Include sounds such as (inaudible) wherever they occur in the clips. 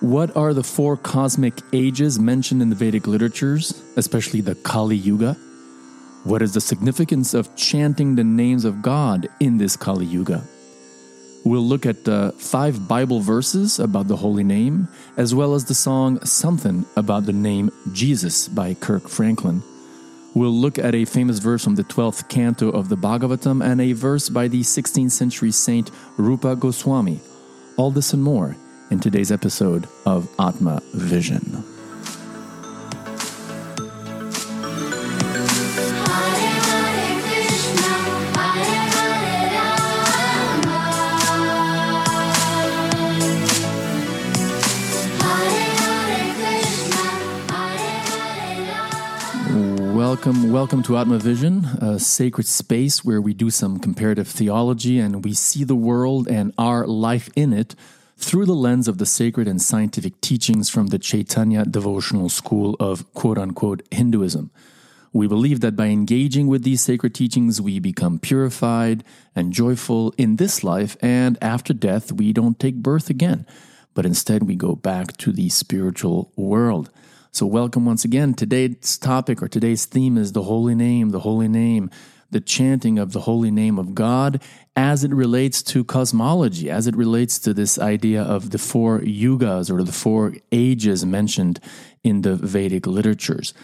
What are the four cosmic ages mentioned in the Vedic literatures, especially the Kali Yuga? What is the significance of chanting the names of God in this Kali Yuga? We'll look at the five Bible verses about the holy name, as well as the song Something about the name Jesus by Kirk Franklin. We'll look at a famous verse from the 12th canto of the Bhagavatam and a verse by the 16th century saint Rupa Goswami. All this and more in today's episode of Atma Vision. Welcome, welcome to Atma Vision, a sacred space where we do some comparative theology and we see the world and our life in it through the lens of the sacred and scientific teachings from the Chaitanya devotional school of quote unquote Hinduism. We believe that by engaging with these sacred teachings, we become purified and joyful in this life, and after death, we don't take birth again, but instead we go back to the spiritual world. So, welcome once again. Today's topic or today's theme is the holy name, the holy name, the chanting of the holy name of God as it relates to cosmology, as it relates to this idea of the four yugas or the four ages mentioned in the Vedic literatures.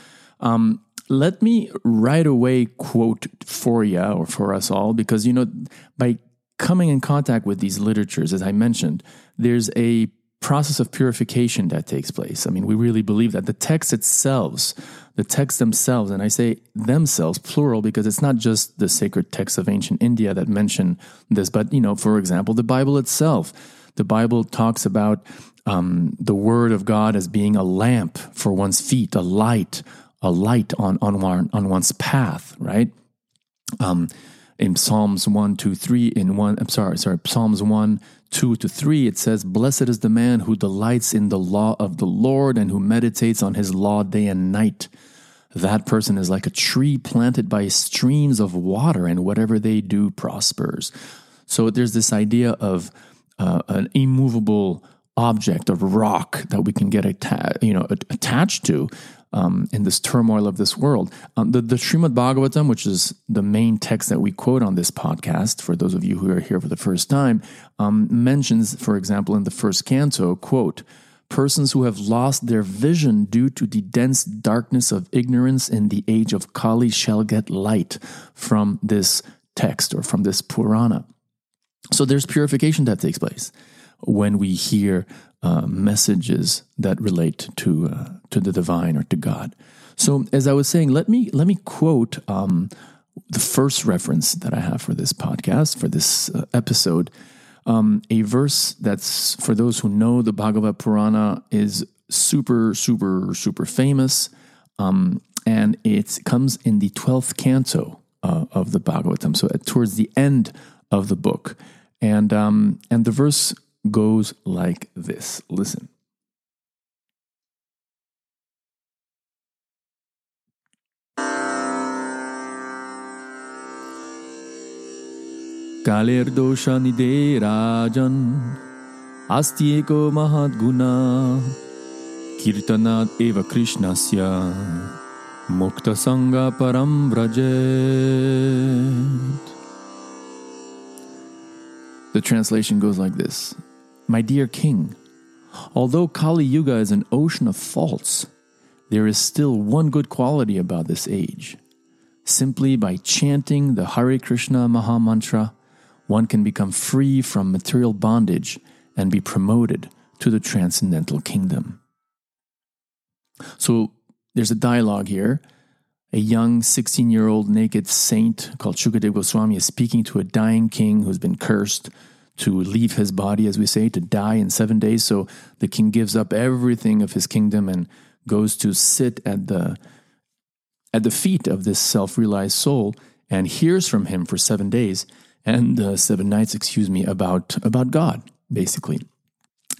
Um, let me right away quote for you or for us all, because, you know, by coming in contact with these literatures, as I mentioned, there's a process of purification that takes place. I mean, we really believe that the text itself, the texts themselves, and I say themselves plural because it's not just the sacred texts of ancient India that mention this, but you know, for example, the Bible itself. The Bible talks about um, the Word of God as being a lamp for one's feet, a light, a light on on one, on one's path, right? Um, in Psalms 1, 2, 3, in one, I'm sorry, sorry, Psalms 1, 2 to 3, it says, Blessed is the man who delights in the law of the Lord and who meditates on his law day and night. That person is like a tree planted by streams of water, and whatever they do prospers. So there's this idea of uh, an immovable object, a rock that we can get atta- you know, attached to um, in this turmoil of this world. Um, the, the Srimad Bhagavatam, which is the main text that we quote on this podcast, for those of you who are here for the first time, um, mentions, for example, in the first canto, quote, persons who have lost their vision due to the dense darkness of ignorance in the age of Kali shall get light from this text or from this Purana. So there's purification that takes place when we hear uh, messages that relate to uh, to the divine or to God. So, as I was saying, let me let me quote um, the first reference that I have for this podcast for this uh, episode. Um, a verse that's for those who know the Bhagavad Purana is super super super famous, um, and it comes in the twelfth canto uh, of the Bhagavatam. So, towards the end of the book, and um, and the verse goes like this. Listen. কালের দোষানিদে রাজন আস্তি এক মহৎ গুণা কীর্তনাদ এব কৃষ্ণস্য মুক্ত সঙ্গা পরম The translation goes like this my dear king, although Kali Yuga is an ocean of faults, there is still one good quality about this age. Simply by chanting the Hare Krishna Maha Mantra, one can become free from material bondage and be promoted to the transcendental kingdom. So there's a dialogue here. A young 16 year old naked saint called Shukadeva Goswami is speaking to a dying king who's been cursed to leave his body, as we say, to die in seven days. So the king gives up everything of his kingdom and goes to sit at the at the feet of this self-realized soul and hears from him for seven days and uh, seven nights, excuse me, about about God, basically.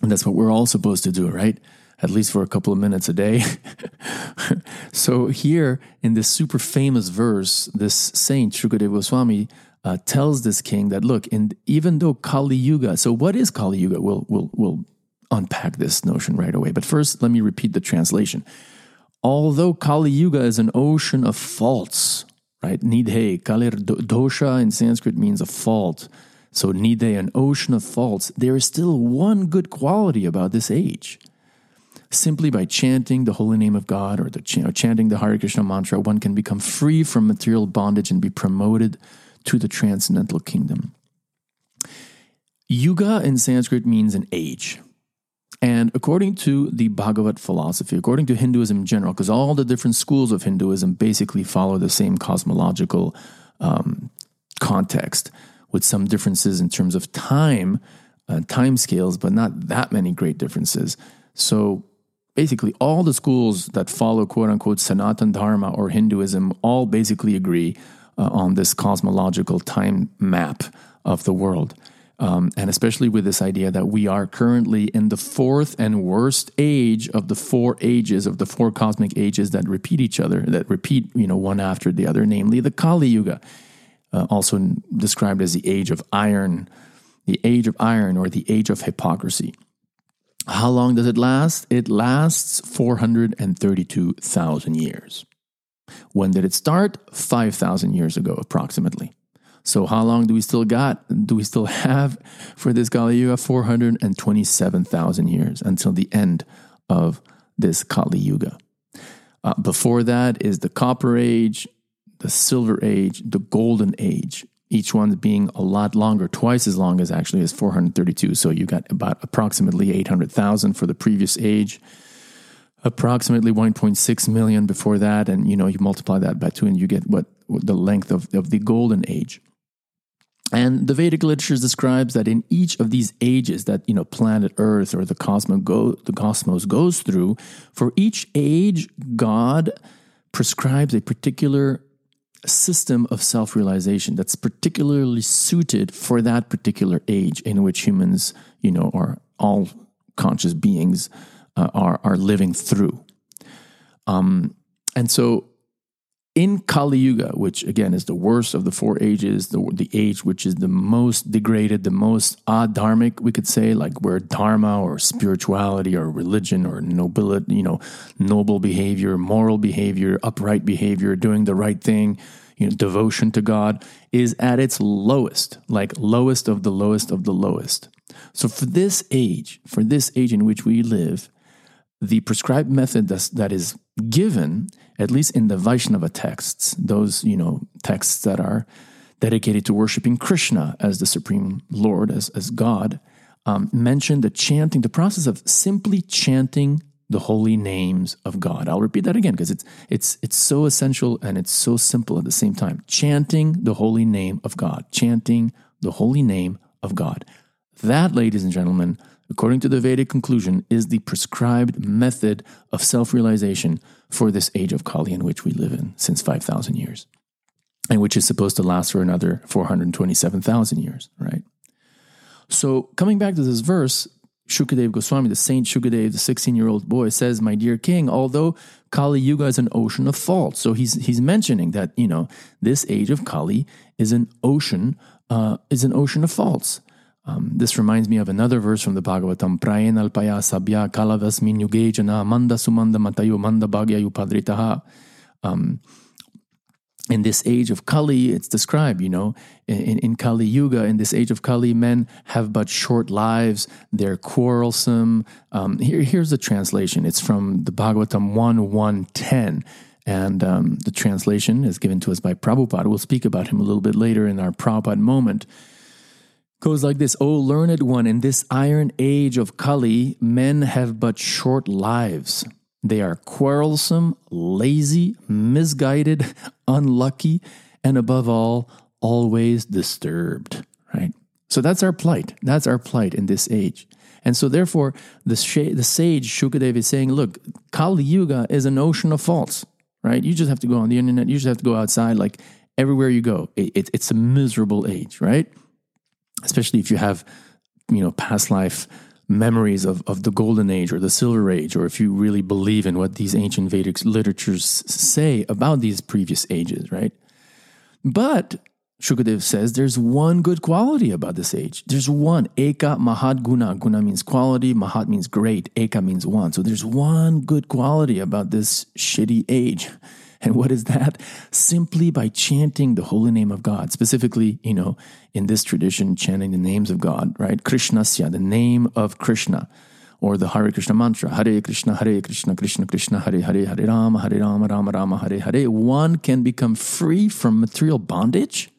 And that's what we're all supposed to do, right? At least for a couple of minutes a day. (laughs) so here in this super famous verse, this saint Shukadeva Goswami uh, tells this king that look, and even though Kali Yuga, so what is Kali Yuga? We'll we'll we'll unpack this notion right away. But first, let me repeat the translation. Although Kali Yuga is an ocean of faults, right? Nidhe, Kalir dosha in Sanskrit means a fault. So Nidhe, an ocean of faults, there is still one good quality about this age. Simply by chanting the holy name of God or, the, or chanting the Hare Krishna mantra, one can become free from material bondage and be promoted to the transcendental kingdom. Yuga in Sanskrit means an age. And according to the Bhagavat philosophy, according to Hinduism in general, because all the different schools of Hinduism basically follow the same cosmological um, context with some differences in terms of time, uh, time scales, but not that many great differences. So basically, all the schools that follow quote unquote Sanatan Dharma or Hinduism all basically agree uh, on this cosmological time map of the world. Um, and especially with this idea that we are currently in the fourth and worst age of the four ages of the four cosmic ages that repeat each other, that repeat, you know, one after the other, namely the Kali Yuga, uh, also described as the age of iron, the age of iron, or the age of hypocrisy. How long does it last? It lasts 432,000 years. When did it start? 5,000 years ago, approximately. So how long do we still got? Do we still have for this Kali Yuga? 427,000 years until the end of this Kali Yuga. Uh, before that is the Copper Age, the Silver Age, the Golden Age. Each one being a lot longer, twice as long as actually as 432. So you got about approximately 800,000 for the previous age approximately 1.6 million before that and you know you multiply that by two and you get what, what the length of, of the golden age. And the Vedic literature describes that in each of these ages that you know planet Earth or the cosmos go the cosmos goes through, for each age, God prescribes a particular system of self-realization that's particularly suited for that particular age in which humans, you know, are all conscious beings uh, are are living through. Um, and so in Kali Yuga, which again is the worst of the four ages, the, the age which is the most degraded, the most adharmic, we could say, like where dharma or spirituality or religion or nobility, you know, noble behavior, moral behavior, upright behavior, doing the right thing, you know, devotion to God is at its lowest, like lowest of the lowest of the lowest. So for this age, for this age in which we live, the prescribed method that's, that is given, at least in the Vaishnava texts, those you know texts that are dedicated to worshiping Krishna as the supreme Lord, as as God, um, mention the chanting, the process of simply chanting the holy names of God. I'll repeat that again because it's it's it's so essential and it's so simple at the same time. Chanting the holy name of God, chanting the holy name of God. That, ladies and gentlemen, according to the Vedic conclusion, is the prescribed method of self realization for this age of Kali in which we live in since 5,000 years, and which is supposed to last for another 427,000 years, right? So, coming back to this verse, Shukadev Goswami, the Saint Shukadev, the 16 year old boy, says, My dear king, although Kali Yuga is an ocean of faults. So he's, he's mentioning that, you know, this age of Kali is an ocean, uh, is an ocean of faults. Um, this reminds me of another verse from the Bhagavatam. Prayen alpaya sabya kalavasmin yugejana manda sumanda matayo manda. Um, in this age of Kali, it's described, you know, in, in Kali Yuga, in this age of Kali, men have but short lives. They're quarrelsome. Um, here, here's the translation. It's from the Bhagavatam 1 110. And um, the translation is given to us by Prabhupada. We'll speak about him a little bit later in our Prabhupada moment goes like this O learned one, in this iron age of Kali, men have but short lives. They are quarrelsome, lazy, misguided, unlucky, and above all, always disturbed, right? So that's our plight. That's our plight in this age. And so, therefore, the, sh- the sage Shukadev is saying, look, Kali Yuga is an ocean of faults, right? You just have to go on the internet, you just have to go outside, like everywhere you go. It, it, it's a miserable age, right? Especially if you have, you know, past life memories of, of the golden age or the silver age, or if you really believe in what these ancient Vedic literatures say about these previous ages, right? But Shukadev says there's one good quality about this age. There's one. Eka Mahat Guna. Guna means quality, Mahat means great, Eka means one. So there's one good quality about this shitty age. (laughs) And what is that? Simply by chanting the holy name of God, specifically, you know, in this tradition, chanting the names of God, right? Krishnasya, the name of Krishna, or the Hare Krishna mantra, Hare Krishna, Hare Krishna, Krishna Krishna, Hare Hare, Hare Rama, Hare Rama, Rama Rama, Hare Hare. One can become free from material bondage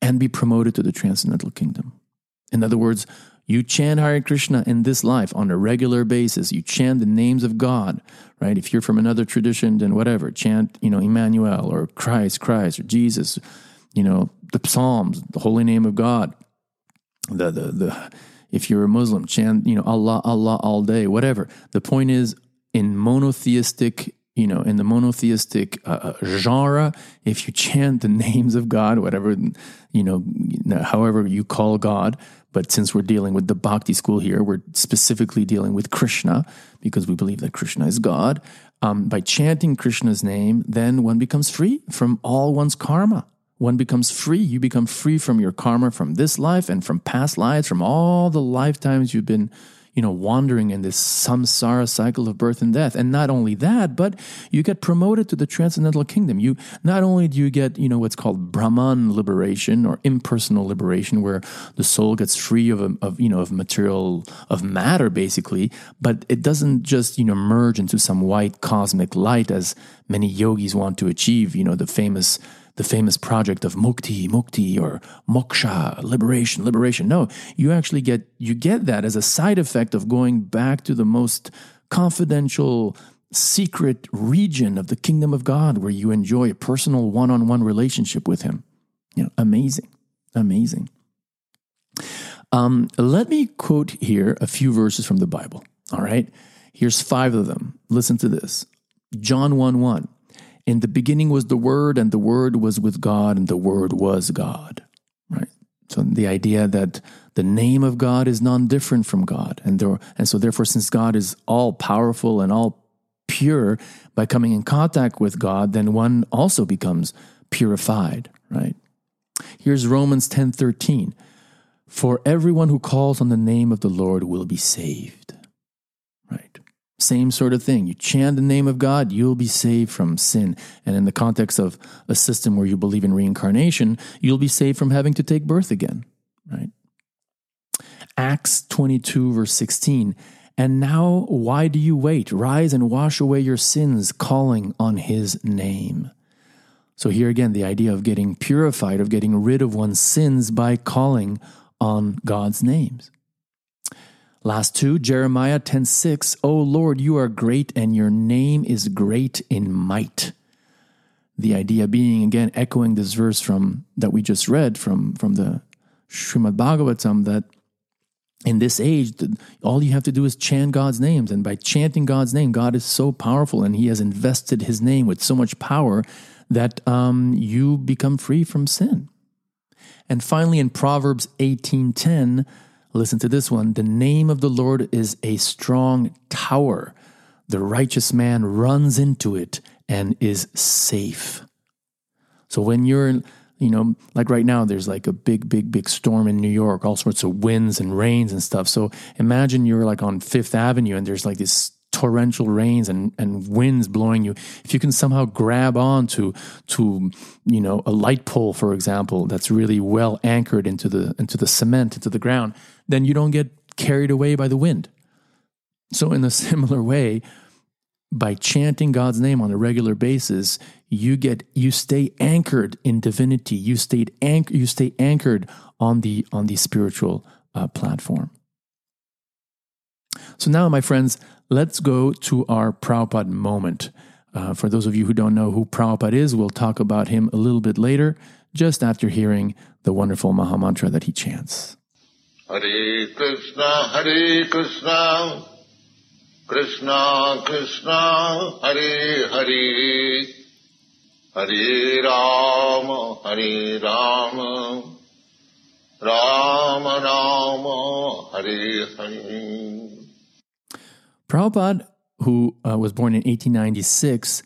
and be promoted to the transcendental kingdom. In other words, you chant Hare Krishna in this life on a regular basis. You chant the names of God, right? If you're from another tradition, then whatever, chant, you know, Emmanuel or Christ, Christ or Jesus, you know, the Psalms, the holy name of God. The the the if you're a Muslim, chant, you know, Allah, Allah all day, whatever. The point is in monotheistic you know, in the monotheistic uh, uh genre, if you chant the (laughs) names of God, whatever, you know, however you call God, but since we're dealing with the Bhakti school here, we're specifically dealing with Krishna because we believe that Krishna is God. Um, by chanting Krishna's name, then one becomes free from all one's karma. One becomes free. You become free from your karma from this life and from past lives, from all the lifetimes you've been you know, wandering in this samsara cycle of birth and death. And not only that, but you get promoted to the transcendental kingdom. You not only do you get, you know, what's called Brahman liberation or impersonal liberation, where the soul gets free of, of you know, of material, of matter, basically, but it doesn't just, you know, merge into some white cosmic light as many yogis want to achieve, you know, the famous the famous project of mukti, mukti, or moksha, liberation, liberation. No, you actually get you get that as a side effect of going back to the most confidential, secret region of the kingdom of God where you enjoy a personal one-on-one relationship with Him. You know, amazing, amazing. Um, let me quote here a few verses from the Bible. All right, here's five of them. Listen to this. John 1 1. In the beginning was the Word, and the Word was with God, and the Word was God. Right? So the idea that the name of God is non different from God. And, there, and so, therefore, since God is all powerful and all pure, by coming in contact with God, then one also becomes purified, right? Here's Romans 10 13. For everyone who calls on the name of the Lord will be saved. Same sort of thing. You chant the name of God, you'll be saved from sin. And in the context of a system where you believe in reincarnation, you'll be saved from having to take birth again, right? Acts 22, verse 16. And now, why do you wait? Rise and wash away your sins, calling on his name. So, here again, the idea of getting purified, of getting rid of one's sins by calling on God's names. Last two, Jeremiah 10:6, "O Lord, you are great and your name is great in might." The idea being again echoing this verse from that we just read from from the Srimad Bhagavatam that in this age, all you have to do is chant God's names. And by chanting God's name, God is so powerful and He has invested His name with so much power that um, you become free from sin. And finally, in Proverbs 18:10, Listen to this one. The name of the Lord is a strong tower. The righteous man runs into it and is safe. So when you're, you know, like right now, there's like a big, big, big storm in New York, all sorts of winds and rains and stuff. So imagine you're like on Fifth Avenue and there's like this torrential rains and, and winds blowing you, if you can somehow grab on to, to you know a light pole, for example, that's really well anchored into the into the cement, into the ground, then you don't get carried away by the wind. So in a (laughs) similar way, by chanting God's name on a regular basis, you get you stay anchored in divinity. You stayed anch- you stay anchored on the on the spiritual uh, platform. So now, my friends, let's go to our Prabhupada moment. Uh, for those of you who don't know who Prabhupada is, we'll talk about him a little bit later, just after hearing the wonderful Maha Mantra that he chants. Hare Krishna, Hare Krishna, Krishna Krishna, Hare Hare, Hare Rama, Hare Rama, Rama Rama, Hare Hare. Prabhupada, who uh, was born in 1896,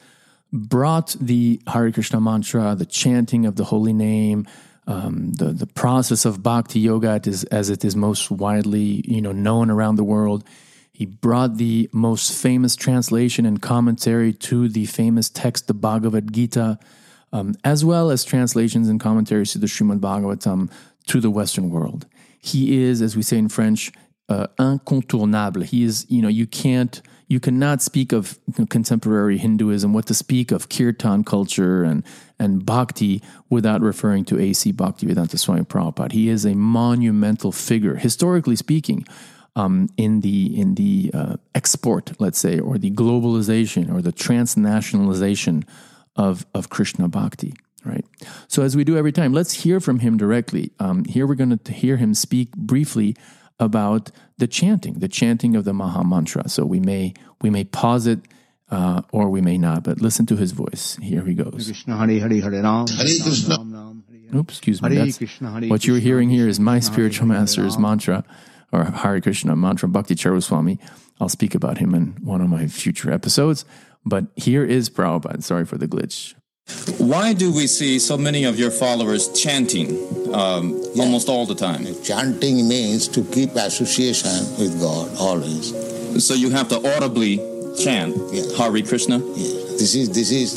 brought the Hare Krishna mantra, the chanting of the holy name, um, the the process of bhakti yoga is, as it is most widely you know known around the world. He brought the most famous translation and commentary to the famous text, the Bhagavad Gita, um, as well as translations and commentaries to the Srimad Bhagavatam to the Western world. He is, as we say in French, uh, incontournable. He is, you know, you can't, you cannot speak of contemporary Hinduism, what to speak of kirtan culture and and bhakti without referring to A.C. Bhaktivedanta Swami Prabhupada. He is a monumental figure, historically speaking um, in the in the uh, export, let's say, or the globalization or the transnationalization of of Krishna Bhakti. Right. So as we do every time, let's hear from him directly. Um, here we're going to hear him speak briefly about the chanting, the chanting of the Maha Mantra. So we may we may pause it. Uh, or we may not, but listen to his voice. Here he goes. Krishna Hare Hare Hare Ram. Hare Krishna. Ram, Ram, Hare Hare. Oops, excuse me. That's, what you're hearing here is my spiritual Hare Hare master's mantra, or Hare Krishna mantra, Bhakti Charu Swami. I'll speak about him in one of my future episodes. But here is Prabhupada. Sorry for the glitch. Why do we see so many of your followers chanting um, almost all the time? Chanting means to keep association with God always. So you have to audibly chant Yeah. Hare Krishna? This is this is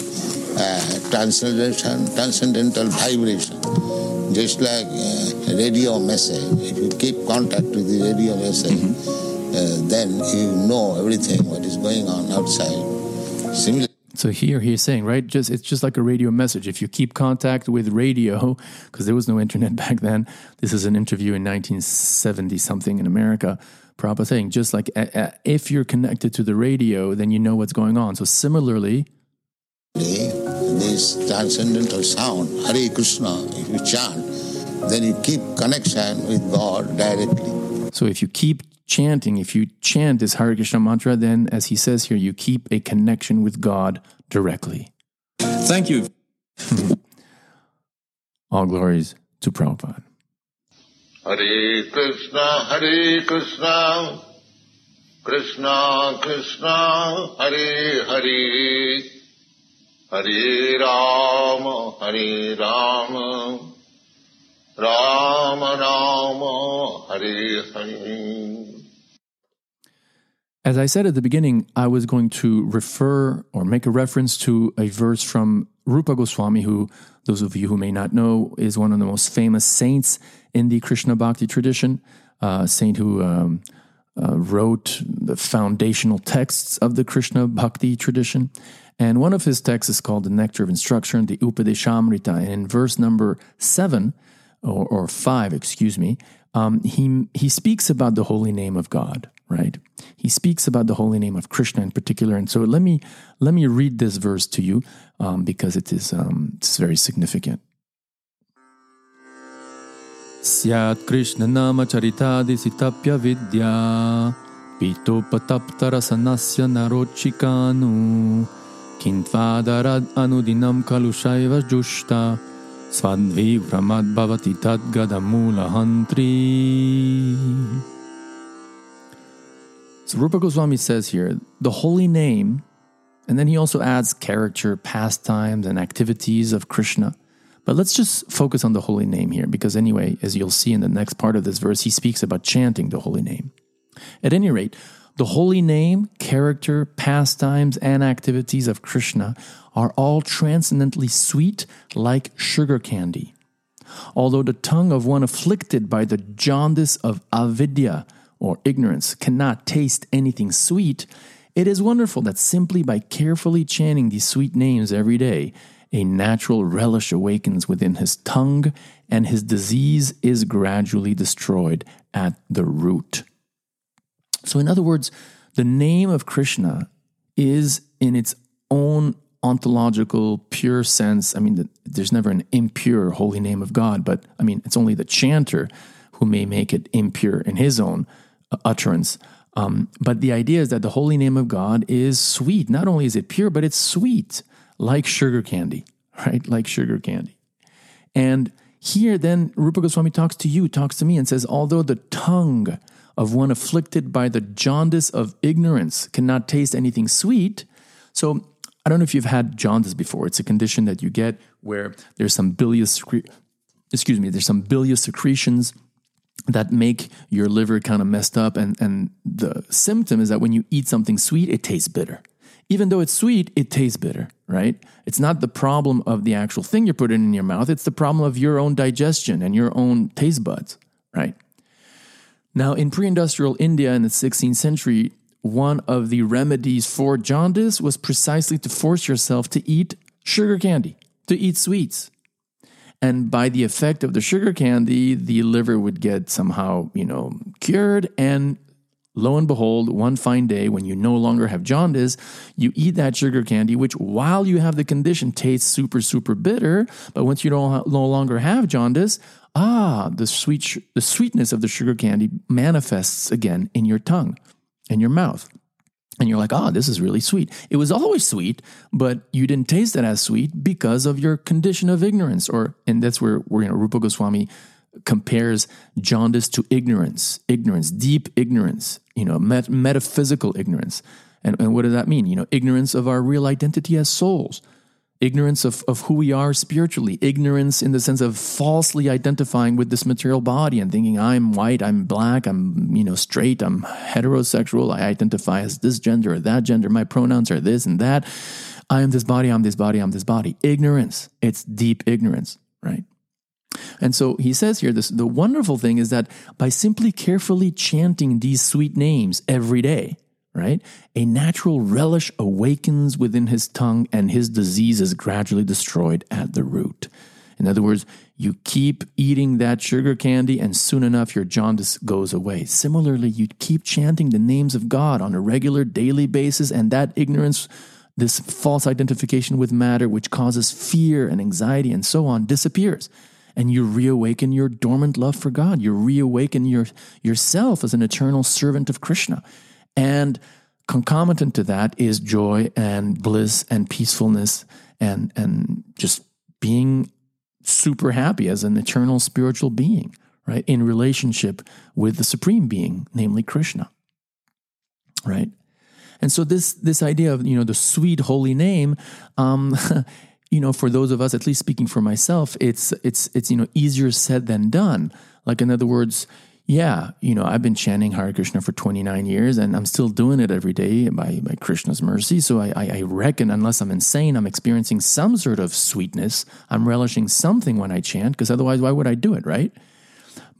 uh, transcendental transcendental vibration. Just like uh, radio message. If you keep contact with the radio message, uh, then you know everything what is going on outside. Similarly. So here he's saying, right? Just it's just like a radio message. If you keep contact with radio, because there was no internet (laughs) back then. This is an interview in 1970 something in America. Prabhupada saying, just like uh, uh, if you're connected to the radio, then you know what's going on. So similarly, this transcendental sound, Hare Krishna, if you chant, then you keep connection with God directly. So if you keep chanting, if you chant this Hare Krishna mantra, then as he says here, you keep a connection with God directly. Thank you. (laughs) All glories to Prabhupada. Hare Krishna, Hare Krishna, Krishna Krishna, Hare Hare, Hare Rama, Hare Rama, Rama Rama, Hare Hare. As I said at the beginning, I was going to refer or make a reference to a verse from Rupa Goswami, who, those of you who may not know, is one of the most famous saints in the Krishna Bhakti tradition, a saint who um, uh, wrote the foundational texts of the Krishna Bhakti tradition. And one of his texts is called the Nectar of Instruction, the Upadeshamrita. And in verse number seven, or, or five, excuse me, um, he, he speaks about the holy name of God, right? He speaks about the holy name of Krishna in particular. And so let me, let me read this verse to you um, because it is um, it's very significant. Syat Krishna nama charitadi sitapya vidya pito pataptarasanasya narochikanu kintvadarat So Rupa Goswami says here, the holy name, and then he also adds character, pastimes, and activities of Krishna. But let's just focus on the holy name here, because anyway, as you'll see in the next part of this verse, he speaks about chanting the holy name. At any rate, the holy name, character, pastimes, and activities of Krishna are all transcendently sweet like sugar candy. Although the tongue of one afflicted by the jaundice of avidya, or ignorance, cannot taste anything sweet, it is wonderful that simply by carefully chanting these sweet names every day, a natural relish awakens within his tongue, and his disease is gradually destroyed at the root. So, in other words, the name of Krishna is in its own ontological, pure sense. I mean, there's never an impure holy name of God, but I mean, it's only the chanter who may make it impure in his own utterance. Um, but the idea is that the holy name of God is sweet. Not only is it pure, but it's sweet, like sugar candy, (laughs) right? Like sugar candy. And here, then, Rupa Goswami talks to you, talks to me, and says, although the tongue of one afflicted by the jaundice of ignorance cannot taste anything sweet, so I don't know if you've had jaundice before. It's a condition that you get where there's some bilious, excuse me, there's some bilious secretions that make your liver kind of messed up. And, and the symptom is that when you eat something sweet, it tastes bitter. Even though it's sweet, it tastes bitter, right? It's not the problem of the actual thing you're putting in your mouth, it's the problem of your own digestion and your own taste buds, right? Now, in pre industrial India in the 16th century, one of the remedies for jaundice was precisely to force yourself to eat sugar candy, to eat sweets. And by the effect of the sugar candy, the liver would get somehow, you know, cured. And lo and behold, one fine day when you no longer have jaundice, you eat that sugar candy, which while you have the condition tastes super, super bitter. But once you don't no longer have jaundice, ah, the sweet, the sweetness of the sugar candy manifests again in your tongue in your mouth. And you're like, oh, this is really sweet. It was always sweet, but you didn't taste it as sweet because of your condition of ignorance. Or, and that's where, where you know, Rupa Goswami compares jaundice to ignorance, ignorance, deep ignorance, you know, met- metaphysical ignorance. And, and what does that mean? You know, ignorance of our real identity as souls ignorance of, of who we are spiritually, ignorance in the sense of falsely identifying with this material body and thinking I'm white, I'm black, I'm you know straight, I'm heterosexual, I identify as this gender or that gender, my pronouns are this and that. I am this body, I'm this body, I'm this body. Ignorance. It's deep ignorance, right? And so he says here this the wonderful thing is that by simply carefully chanting these sweet names every day, right? A natural relish awakens within his tongue, and his disease is gradually destroyed at the root. In other words, you keep eating that sugar candy, and soon enough your jaundice goes away. Similarly, you keep chanting the names of God on a regular daily basis, and that ignorance, this false identification with matter, which causes fear and anxiety and so on, disappears. And you reawaken your dormant love for God. You reawaken your, yourself as an eternal servant of Krishna. And concomitant to that is joy and bliss and peacefulness and, and just being super happy as an eternal spiritual being, right? In relationship with the supreme being, namely Krishna. Right? And so this this idea of, you know, the sweet holy name, um, (laughs) you know, for those of us, at least speaking for myself, it's it's it's you know easier said than done. Like in other words, yeah, you know, I've been chanting Hare Krishna for 29 years and I'm still doing it every day by, by Krishna's mercy. So I, I, reckon, unless I'm insane, I'm experiencing some sort of sweetness. I'm relishing something when I chant, because otherwise, why would I do it, right?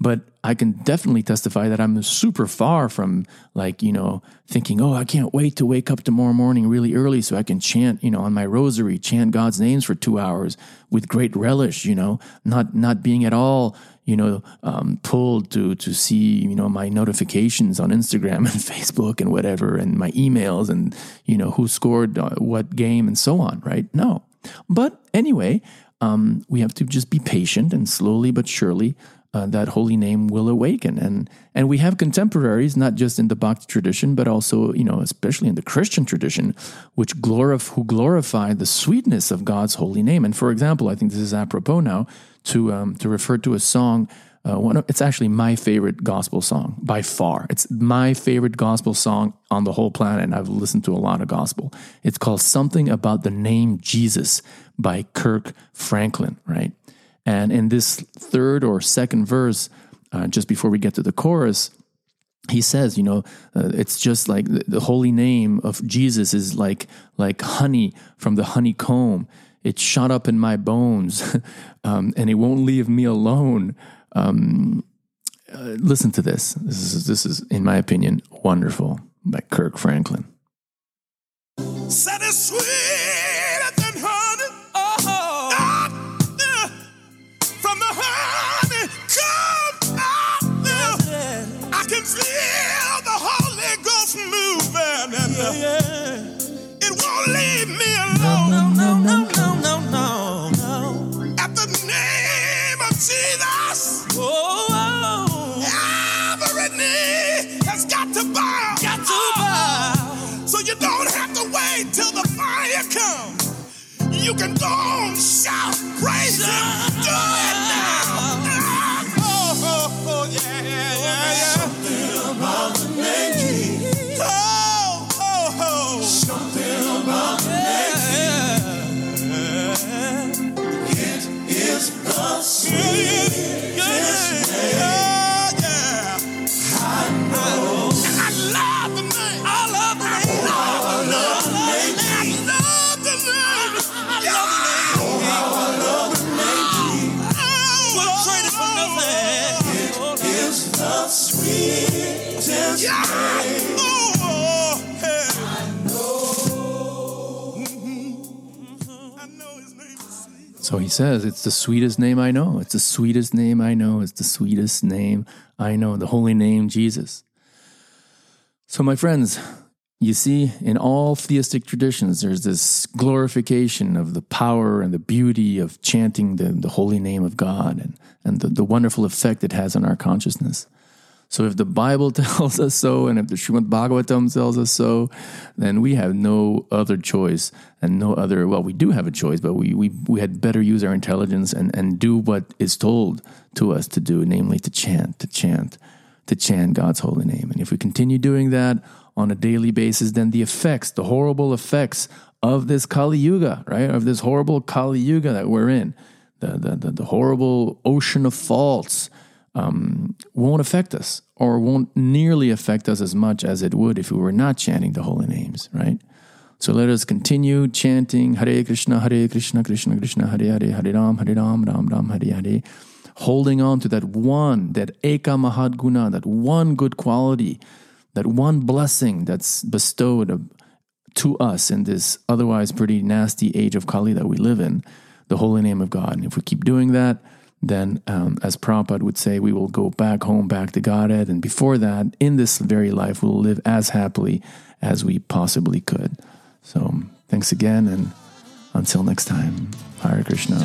But I can definitely testify that I'm super far from like, you know, thinking, oh, I can't wait to wake up tomorrow morning really early so I can chant, you know, on my rosary, chant God's names for two hours with great relish, you know, not not being at all you know, um, pulled to to see you know my notifications on Instagram (laughs) and Facebook and whatever, and my emails and you know who scored uh, what game and so on. Right? No, but anyway, um, we have to just be patient and slowly but surely. Uh, that holy name will awaken, and and we have contemporaries, not just in the Bhakti tradition, but also you know, especially in the Christian tradition, which glorif- who glorify the sweetness of God's holy name. And for example, I think this is apropos now to um, to refer to a song. Uh, one of, it's actually my favorite gospel song by far. It's my favorite gospel song on the whole planet, and I've listened to a lot of gospel. It's called "Something About the Name Jesus" by Kirk Franklin. Right, and in this third or second verse, uh, just before we get to the chorus, he says, you know, uh, it's just like the, the, holy name of Jesus is like like honey from the honeycomb it's shot up in my bones (laughs) um, and it won't leave me alone. Um, uh, listen to this. This is, this is, in my opinion, wonderful by Kirk Franklin. So he says, It's the sweetest name I know. It's the sweetest name I know. It's the sweetest name I know. The holy name, Jesus. So, my friends, you see, in all theistic traditions, there's this glorification of the power and the beauty of chanting the, the holy name of God and, and the, the wonderful effect it has on our consciousness. So if the Bible (laughs) tells us so, and if the Srimad Bhagavatam tells us so, then we have no other choice and no other. Well, we do have a choice, but we we, we had better use our intelligence and, and do what is told to us to do, namely to chant, to chant, to chant God's holy name. And if we continue doing that on a daily basis, then the effects, the horrible effects of this Kali Yuga, right, of this horrible Kali Yuga that we're in, the the, the, the horrible ocean of faults um, won't affect us or won't nearly affect us as much as it would if we were not chanting the holy names, right? So let us continue chanting Hare Krishna, Hare Krishna, Krishna Krishna, Hare Hare, Hare Ram, Hare Ram, Ram Ram, Hare Hare, holding on to that one, that Eka Mahad Guna, that one good quality, that one blessing that's bestowed to us in this otherwise pretty nasty age of Kali that we live in, the holy name of God. And if we keep doing that, then, um, as Prabhupada would say, we will go back home, back to Godhead. And before that, in this very life, we'll live as happily as we possibly could. So, thanks again. And until next time, Hare Krishna.